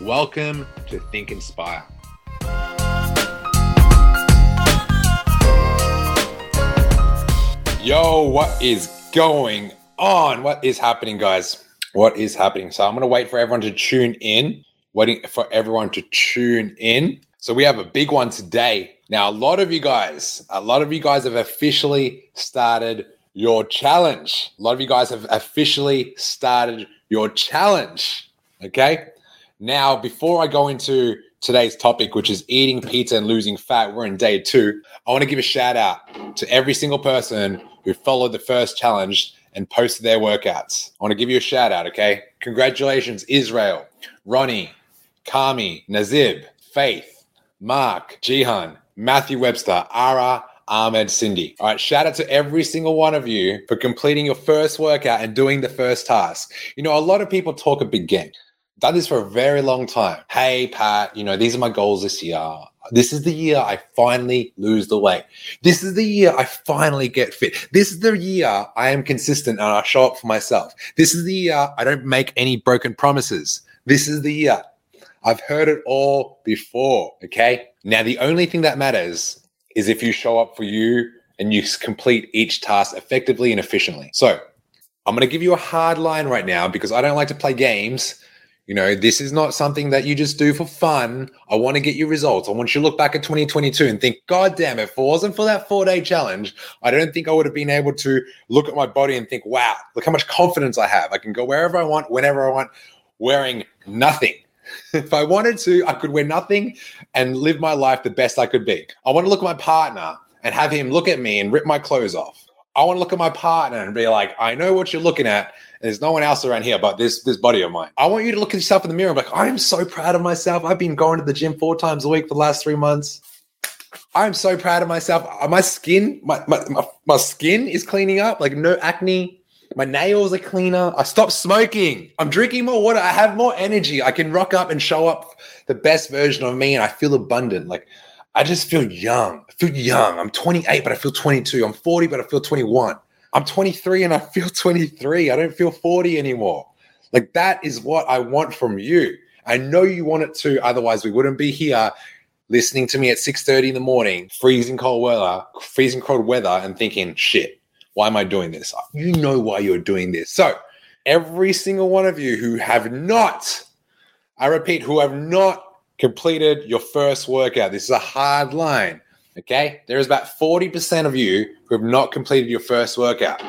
Welcome to Think Inspire. Yo, what is going on? What is happening, guys? What is happening? So, I'm going to wait for everyone to tune in, waiting for everyone to tune in. So, we have a big one today. Now, a lot of you guys, a lot of you guys have officially started your challenge. A lot of you guys have officially started your challenge. Okay. Now, before I go into today's topic, which is eating pizza and losing fat, we're in day two. I want to give a shout out to every single person who followed the first challenge and posted their workouts. I want to give you a shout out, okay? Congratulations, Israel, Ronnie, Kami, Nazib, Faith, Mark, Jihan, Matthew Webster, Ara, Ahmed, Cindy. All right, shout out to every single one of you for completing your first workout and doing the first task. You know, a lot of people talk a big game done this for a very long time. Hey, Pat, you know, these are my goals this year. This is the year I finally lose the weight. This is the year I finally get fit. This is the year I am consistent and I show up for myself. This is the year I don't make any broken promises. This is the year. I've heard it all before. Okay. Now, the only thing that matters is if you show up for you and you complete each task effectively and efficiently. So, I'm going to give you a hard line right now because I don't like to play games you know, this is not something that you just do for fun. I want to get you results. I want you to look back at 2022 and think, God damn, if it wasn't for that four day challenge, I don't think I would have been able to look at my body and think, wow, look how much confidence I have. I can go wherever I want, whenever I want, wearing nothing. if I wanted to, I could wear nothing and live my life the best I could be. I want to look at my partner and have him look at me and rip my clothes off. I want to look at my partner and be like, I know what you're looking at there's no one else around here but this this body of mine. I want you to look at yourself in the mirror and be like, I am so proud of myself. I've been going to the gym four times a week for the last three months. I'm so proud of myself. Uh, my skin, my, my, my, my skin is cleaning up, like no acne. My nails are cleaner. I stopped smoking. I'm drinking more water. I have more energy. I can rock up and show up the best version of me and I feel abundant. Like I just feel young. I feel young. I'm 28, but I feel 22. I'm 40, but I feel 21. I'm 23 and I feel 23. I don't feel 40 anymore. Like that is what I want from you. I know you want it too. Otherwise, we wouldn't be here listening to me at 6:30 in the morning, freezing cold weather, freezing cold weather, and thinking, shit, why am I doing this? You know why you're doing this. So every single one of you who have not, I repeat, who have not completed your first workout, this is a hard line. Okay. There is about 40% of you who have not completed your first workout.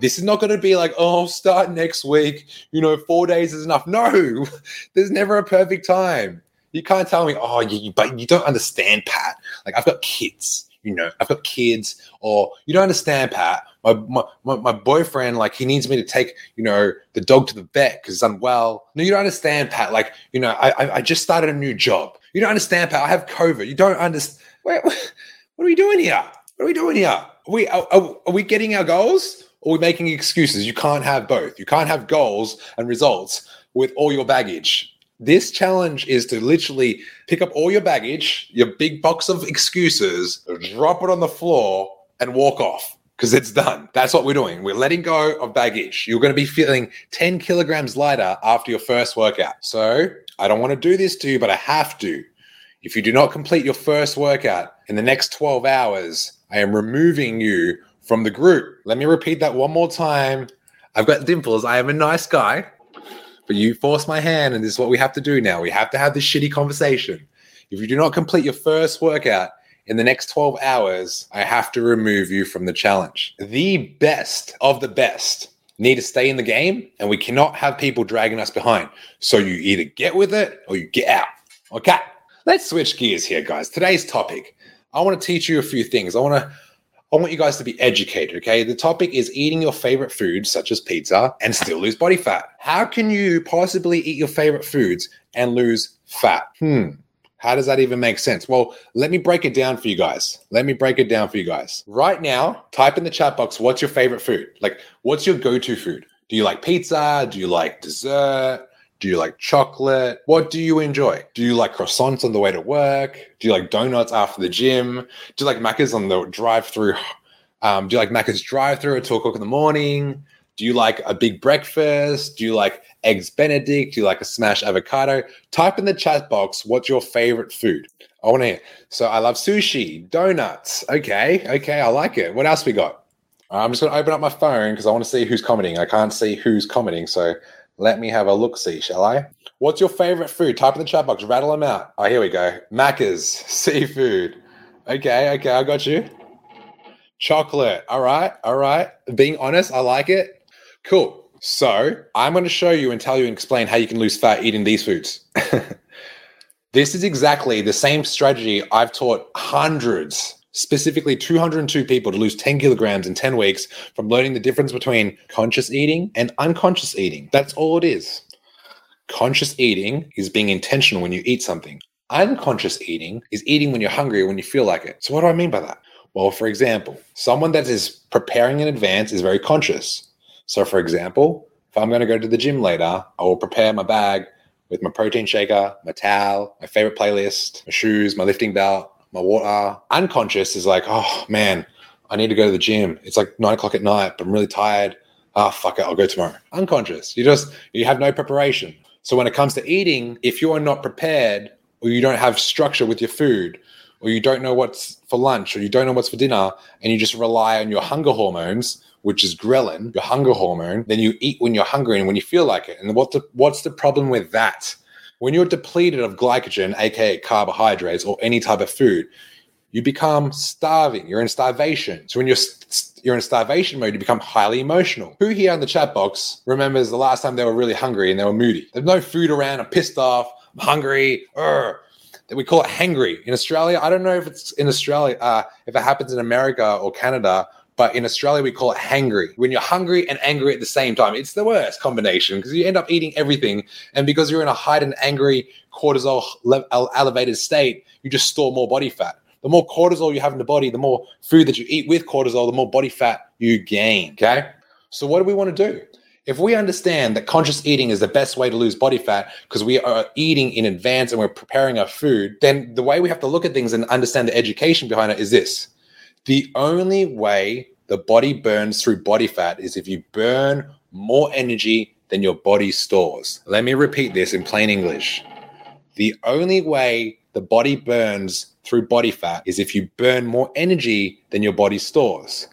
This is not going to be like, oh, start next week. You know, four days is enough. No, there's never a perfect time. You can't tell me, oh, you, you, but you don't understand, Pat. Like, I've got kids, you know, I've got kids, or you don't understand, Pat. My, my, my, boyfriend, like, he needs me to take, you know, the dog to the vet because it's unwell. No, you don't understand, Pat. Like, you know, I, I just started a new job. You don't understand, Pat. I have COVID. You don't understand what are we doing here? What are we doing here? Are we are, are we getting our goals or are we making excuses? You can't have both. You can't have goals and results with all your baggage. This challenge is to literally pick up all your baggage, your big box of excuses, drop it on the floor, and walk off because it's done. That's what we're doing. We're letting go of baggage. You're going to be feeling 10 kilograms lighter after your first workout. So I don't want to do this to you, but I have to. If you do not complete your first workout in the next 12 hours, I am removing you from the group. Let me repeat that one more time. I've got dimples. I am a nice guy, but you force my hand, and this is what we have to do now. We have to have this shitty conversation. If you do not complete your first workout in the next 12 hours, I have to remove you from the challenge. The best of the best need to stay in the game, and we cannot have people dragging us behind. So you either get with it or you get out. Okay. Let's switch gears here, guys. Today's topic. I want to teach you a few things. I want to I want you guys to be educated, okay? The topic is eating your favorite foods, such as pizza, and still lose body fat. How can you possibly eat your favorite foods and lose fat? Hmm. How does that even make sense? Well, let me break it down for you guys. Let me break it down for you guys. Right now, type in the chat box what's your favorite food? Like, what's your go to food? Do you like pizza? Do you like dessert? Do you like chocolate? What do you enjoy? Do you like croissants on the way to work? Do you like donuts after the gym? Do you like Macca's on the drive through? Um, do you like Macca's drive through at two o'clock in the morning? Do you like a big breakfast? Do you like eggs Benedict? Do you like a smashed avocado? Type in the chat box what's your favorite food. I want to hear. So I love sushi, donuts. Okay, okay, I like it. What else we got? I'm just going to open up my phone because I want to see who's commenting. I can't see who's commenting, so let me have a look see, shall I? What's your favorite food? Type in the chat box, rattle them out. Oh, here we go. Macca's, seafood. Okay, okay, I got you. Chocolate. All right, all right. Being honest, I like it. Cool. So I'm going to show you and tell you and explain how you can lose fat eating these foods. this is exactly the same strategy I've taught hundreds specifically 202 people to lose 10 kilograms in 10 weeks from learning the difference between conscious eating and unconscious eating. That's all it is. Conscious eating is being intentional when you eat something. Unconscious eating is eating when you're hungry or when you feel like it. So, what do I mean by that? Well, for example, someone that is preparing in advance is very conscious. So, for example, if I'm going to go to the gym later, I will prepare my bag with my protein shaker, my towel, my favorite playlist, my shoes, my lifting belt, my water. Unconscious is like, oh man, I need to go to the gym. It's like nine o'clock at night, but I'm really tired. Ah, oh, fuck it, I'll go tomorrow. Unconscious. You just you have no preparation. So when it comes to eating, if you are not prepared or you don't have structure with your food, or you don't know what's for lunch, or you don't know what's for dinner, and you just rely on your hunger hormones, which is ghrelin, your hunger hormone, then you eat when you're hungry and when you feel like it. And what's the what's the problem with that? When you're depleted of glycogen, aka carbohydrates, or any type of food, you become starving. You're in starvation. So when you're you're in starvation mode, you become highly emotional. Who here in the chat box remembers the last time they were really hungry and they were moody? There's no food around. I'm pissed off. I'm hungry. Urgh. We call it hangry in Australia. I don't know if it's in Australia, uh, if it happens in America or Canada, but in Australia, we call it hangry. When you're hungry and angry at the same time, it's the worst combination because you end up eating everything. And because you're in a heightened, angry, cortisol elevated state, you just store more body fat. The more cortisol you have in the body, the more food that you eat with cortisol, the more body fat you gain. Okay. So, what do we want to do? If we understand that conscious eating is the best way to lose body fat because we are eating in advance and we're preparing our food, then the way we have to look at things and understand the education behind it is this the only way the body burns through body fat is if you burn more energy than your body stores. Let me repeat this in plain English. The only way the body burns through body fat is if you burn more energy than your body stores.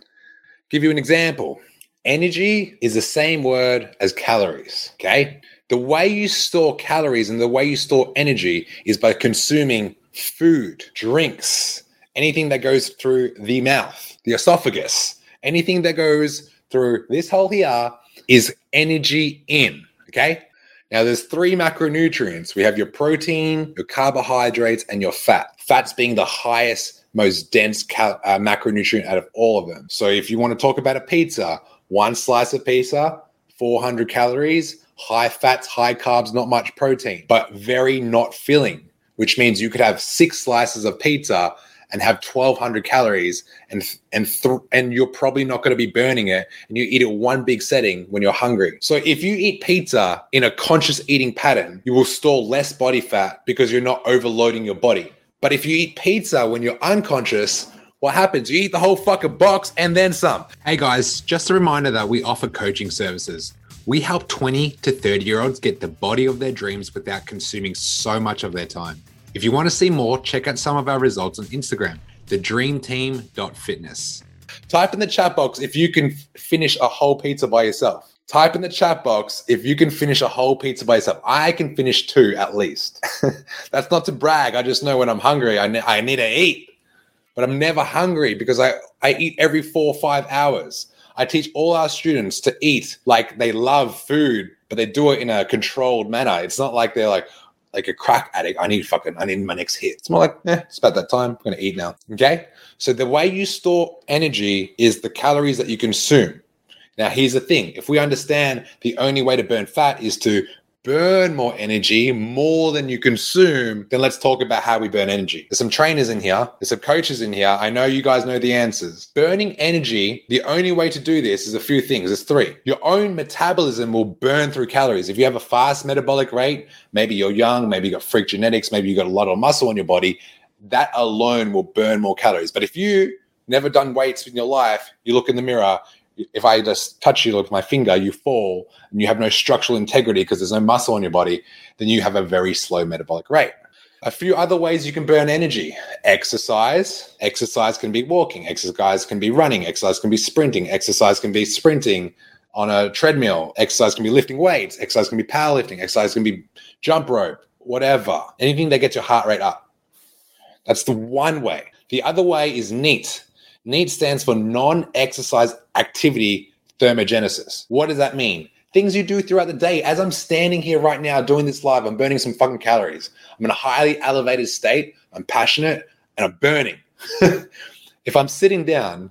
Give you an example. Energy is the same word as calories, okay? The way you store calories and the way you store energy is by consuming food, drinks, anything that goes through the mouth, the esophagus, anything that goes through this hole here is energy in. Okay. Now there's three macronutrients. We have your protein, your carbohydrates, and your fat. Fats being the highest, most dense cal- uh, macronutrient out of all of them. So if you want to talk about a pizza, one slice of pizza, 400 calories, high fats, high carbs, not much protein, but very not filling, which means you could have six slices of pizza and have 1200 calories and and th- and you're probably not going to be burning it and you eat it one big setting when you're hungry. So if you eat pizza in a conscious eating pattern, you will store less body fat because you're not overloading your body. But if you eat pizza when you're unconscious, what happens? You eat the whole fucking box and then some. Hey guys, just a reminder that we offer coaching services. We help 20 to 30 year olds get the body of their dreams without consuming so much of their time. If you want to see more, check out some of our results on Instagram, thedreamteam.fitness. Type in the chat box if you can finish a whole pizza by yourself. Type in the chat box if you can finish a whole pizza by yourself. I can finish two at least. That's not to brag. I just know when I'm hungry, I, ne- I need to eat. But I'm never hungry because I, I eat every four or five hours. I teach all our students to eat like they love food, but they do it in a controlled manner. It's not like they're like, like a crack addict. I need fucking, I need my next hit. It's more like, eh, it's about that time. I'm going to eat now. Okay. So the way you store energy is the calories that you consume. Now, here's the thing if we understand the only way to burn fat is to burn more energy more than you consume, then let's talk about how we burn energy. There's some trainers in here, there's some coaches in here. I know you guys know the answers. Burning energy, the only way to do this is a few things. There's three. Your own metabolism will burn through calories. If you have a fast metabolic rate, maybe you're young, maybe you got freak genetics, maybe you got a lot of muscle on your body, that alone will burn more calories. But if you never done weights in your life, you look in the mirror, if I just touch you with my finger, you fall and you have no structural integrity because there's no muscle in your body, then you have a very slow metabolic rate. A few other ways you can burn energy exercise. Exercise can be walking, exercise can be running, exercise can be sprinting, exercise can be sprinting on a treadmill, exercise can be lifting weights, exercise can be powerlifting, exercise can be jump rope, whatever. Anything that gets your heart rate up. That's the one way. The other way is NEAT. NEAT stands for non exercise activity thermogenesis. What does that mean? Things you do throughout the day. As I'm standing here right now doing this live, I'm burning some fucking calories. I'm in a highly elevated state. I'm passionate and I'm burning. if I'm sitting down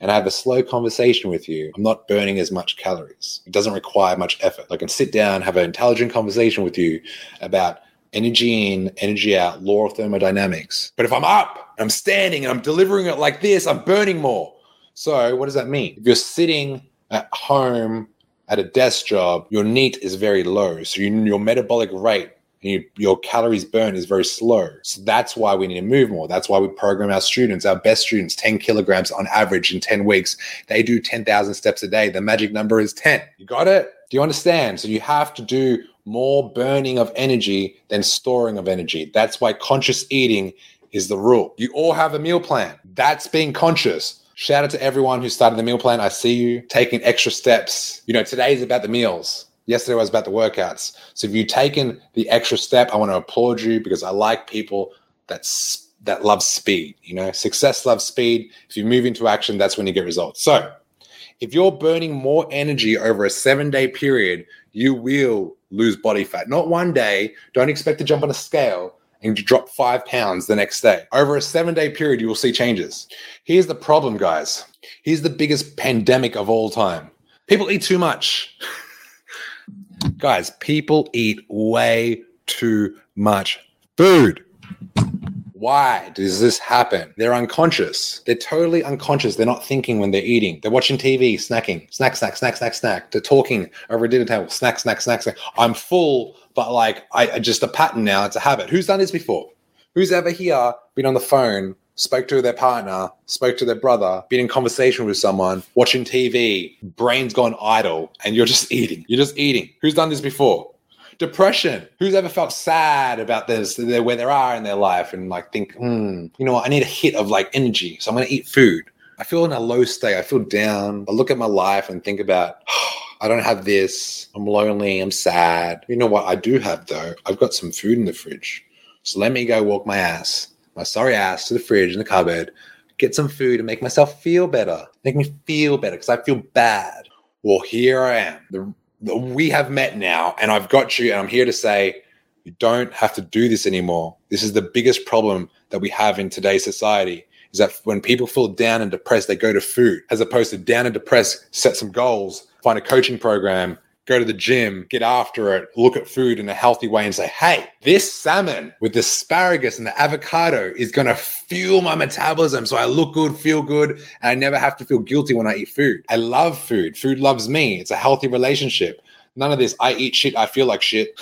and I have a slow conversation with you, I'm not burning as much calories. It doesn't require much effort. I can sit down, have an intelligent conversation with you about energy in, energy out, law of thermodynamics. But if I'm up, I'm standing and I'm delivering it like this, I'm burning more. So, what does that mean? If you're sitting at home at a desk job, your NEAT is very low. So, you, your metabolic rate and you, your calories burn is very slow. So, that's why we need to move more. That's why we program our students, our best students, 10 kilograms on average in 10 weeks. They do 10,000 steps a day. The magic number is 10. You got it? Do you understand? So, you have to do more burning of energy than storing of energy. That's why conscious eating is the rule. You all have a meal plan. That's being conscious. Shout out to everyone who started the meal plan. I see you taking extra steps. You know, today is about the meals. Yesterday was about the workouts. So if you've taken the extra step, I want to applaud you because I like people that's that love speed. You know, success loves speed. If you move into action, that's when you get results. So if you're burning more energy over a seven day period, you will lose body fat. Not one day. Don't expect to jump on a scale and drop five pounds the next day. Over a seven day period, you will see changes. Here's the problem, guys. Here's the biggest pandemic of all time people eat too much. guys, people eat way too much food. Why does this happen? They're unconscious. They're totally unconscious. They're not thinking when they're eating. They're watching TV, snacking, snack, snack, snack, snack, snack. They're talking over a dinner table, snack, snack, snack, snack. I'm full, but like I, I just a pattern now. It's a habit. Who's done this before? Who's ever here been on the phone, spoke to their partner, spoke to their brother, been in conversation with someone, watching TV, brain's gone idle, and you're just eating. You're just eating. Who's done this before? Depression. Who's ever felt sad about this, where they are in their life, and like think, hmm, you know what? I need a hit of like energy, so I'm going to eat food. I feel in a low state. I feel down. I look at my life and think about, I don't have this. I'm lonely. I'm sad. You know what? I do have though. I've got some food in the fridge. So let me go walk my ass, my sorry ass, to the fridge in the cupboard, get some food and make myself feel better. Make me feel better because I feel bad. Well, here I am, the we have met now and I've got you and I'm here to say you don't have to do this anymore. This is the biggest problem that we have in today's society is that when people feel down and depressed, they go to food as opposed to down and depressed, set some goals, find a coaching program, go to the gym, get after it, look at food in a healthy way and say, hey, this salmon with the asparagus and the avocado is going to fuel my metabolism. So I look good, feel good, and I never have to feel guilty when I eat food. I love food. Food loves me. It's a healthy relationship. None of this, I eat shit, I feel like shit.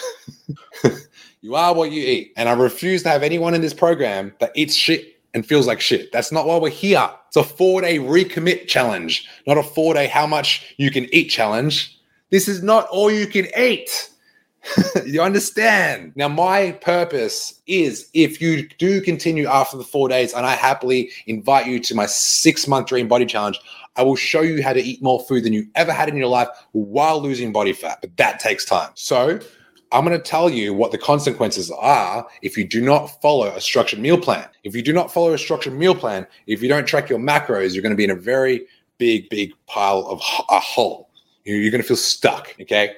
you are what you eat. And I refuse to have anyone in this program that eats shit and feels like shit. That's not why we're here. It's a four day recommit challenge, not a four day how much you can eat challenge. This is not all you can eat. you understand? Now, my purpose is if you do continue after the four days, and I happily invite you to my six month dream body challenge, I will show you how to eat more food than you ever had in your life while losing body fat. But that takes time. So, I'm going to tell you what the consequences are if you do not follow a structured meal plan. If you do not follow a structured meal plan, if you don't track your macros, you're going to be in a very big, big pile of a hole. You're going to feel stuck. Okay.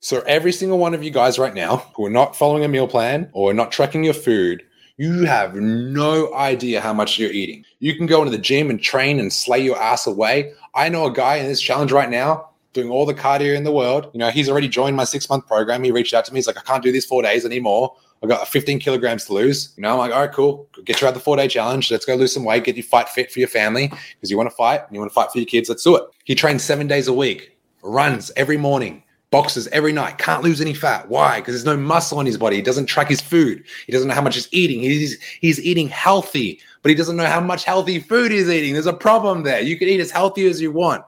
So, every single one of you guys right now who are not following a meal plan or not tracking your food, you have no idea how much you're eating. You can go into the gym and train and slay your ass away. I know a guy in this challenge right now doing all the cardio in the world. You know, he's already joined my six month program. He reached out to me. He's like, I can't do this four days anymore. I got 15 kilograms to lose. You know, I'm like, all right, cool. Get you out the four day challenge. Let's go lose some weight. Get you fight fit for your family because you want to fight and you want to fight for your kids. Let's do it. He trains seven days a week, runs every morning, boxes every night. Can't lose any fat. Why? Because there's no muscle on his body. He doesn't track his food. He doesn't know how much he's eating. He's he's eating healthy, but he doesn't know how much healthy food he's eating. There's a problem there. You can eat as healthy as you want,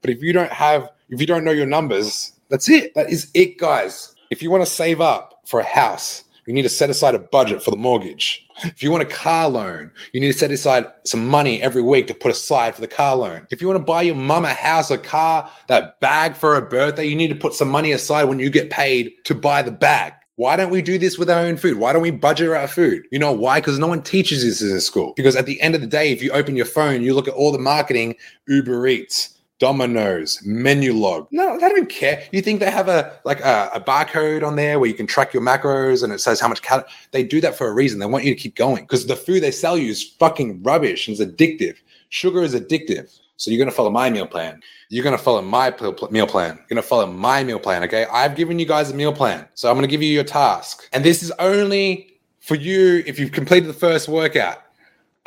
but if you don't have if you don't know your numbers, that's it. That is it, guys. If you want to save up for a house, you need to set aside a budget for the mortgage. If you want a car loan, you need to set aside some money every week to put aside for the car loan. If you want to buy your mum a house, a car, that bag for a birthday, you need to put some money aside when you get paid to buy the bag. Why don't we do this with our own food? Why don't we budget our food? You know why? Because no one teaches this in school. Because at the end of the day, if you open your phone, you look at all the marketing, Uber Eats, Domino's, Menulog. No, they don't care. You think they have a like a, a, barcode on there where you can track your macros and it says how much cal? They do that for a reason. They want you to keep going because the food they sell you is fucking rubbish and it's addictive. Sugar is addictive. So you're gonna follow my meal plan. You're gonna follow my meal plan. You're gonna follow my meal plan. Okay, I've given you guys a meal plan, so I'm gonna give you your task, and this is only for you if you've completed the first workout.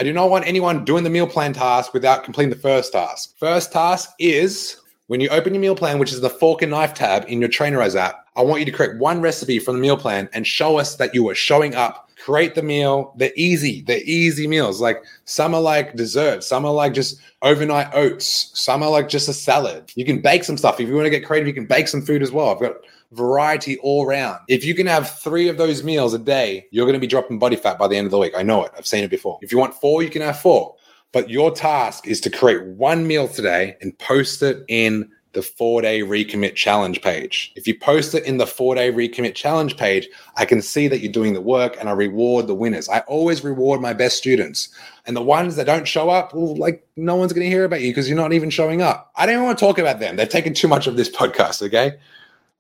I do not want anyone doing the meal plan task without completing the first task. First task is when you open your meal plan, which is the fork and knife tab in your Trainerize app, I want you to create one recipe from the meal plan and show us that you are showing up. Create the meal. They're easy. They're easy meals. Like some are like desserts. Some are like just overnight oats. Some are like just a salad. You can bake some stuff. If you want to get creative, you can bake some food as well. I've got variety all around. If you can have three of those meals a day, you're going to be dropping body fat by the end of the week. I know it. I've seen it before. If you want four, you can have four. But your task is to create one meal today and post it in the four day recommit challenge page. If you post it in the four day recommit challenge page, I can see that you're doing the work and I reward the winners. I always reward my best students. And the ones that don't show up, well, like no one's going to hear about you because you're not even showing up. I don't want to talk about them. They've taken too much of this podcast, okay?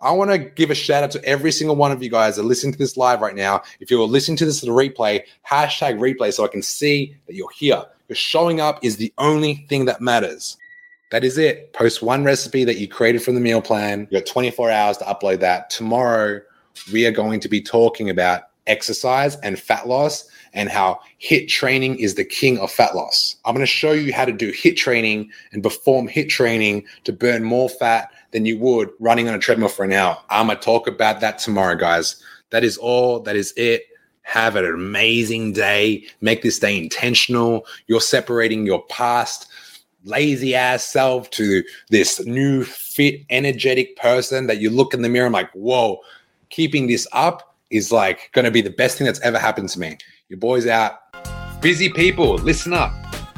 I want to give a shout out to every single one of you guys that are listening to this live right now. If you're listening to this a replay, hashtag replay so I can see that you're here. Because showing up is the only thing that matters. That is it. Post one recipe that you created from the meal plan. You got 24 hours to upload that. Tomorrow, we are going to be talking about exercise and fat loss and how HIIT training is the king of fat loss. I'm going to show you how to do HIIT training and perform HIIT training to burn more fat than you would running on a treadmill for an hour. I'm going to talk about that tomorrow, guys. That is all. That is it. Have an amazing day. Make this day intentional. You're separating your past lazy ass self to this new fit, energetic person that you look in the mirror and like, whoa, keeping this up is like going to be the best thing that's ever happened to me. Your boy's out. Busy people, listen up.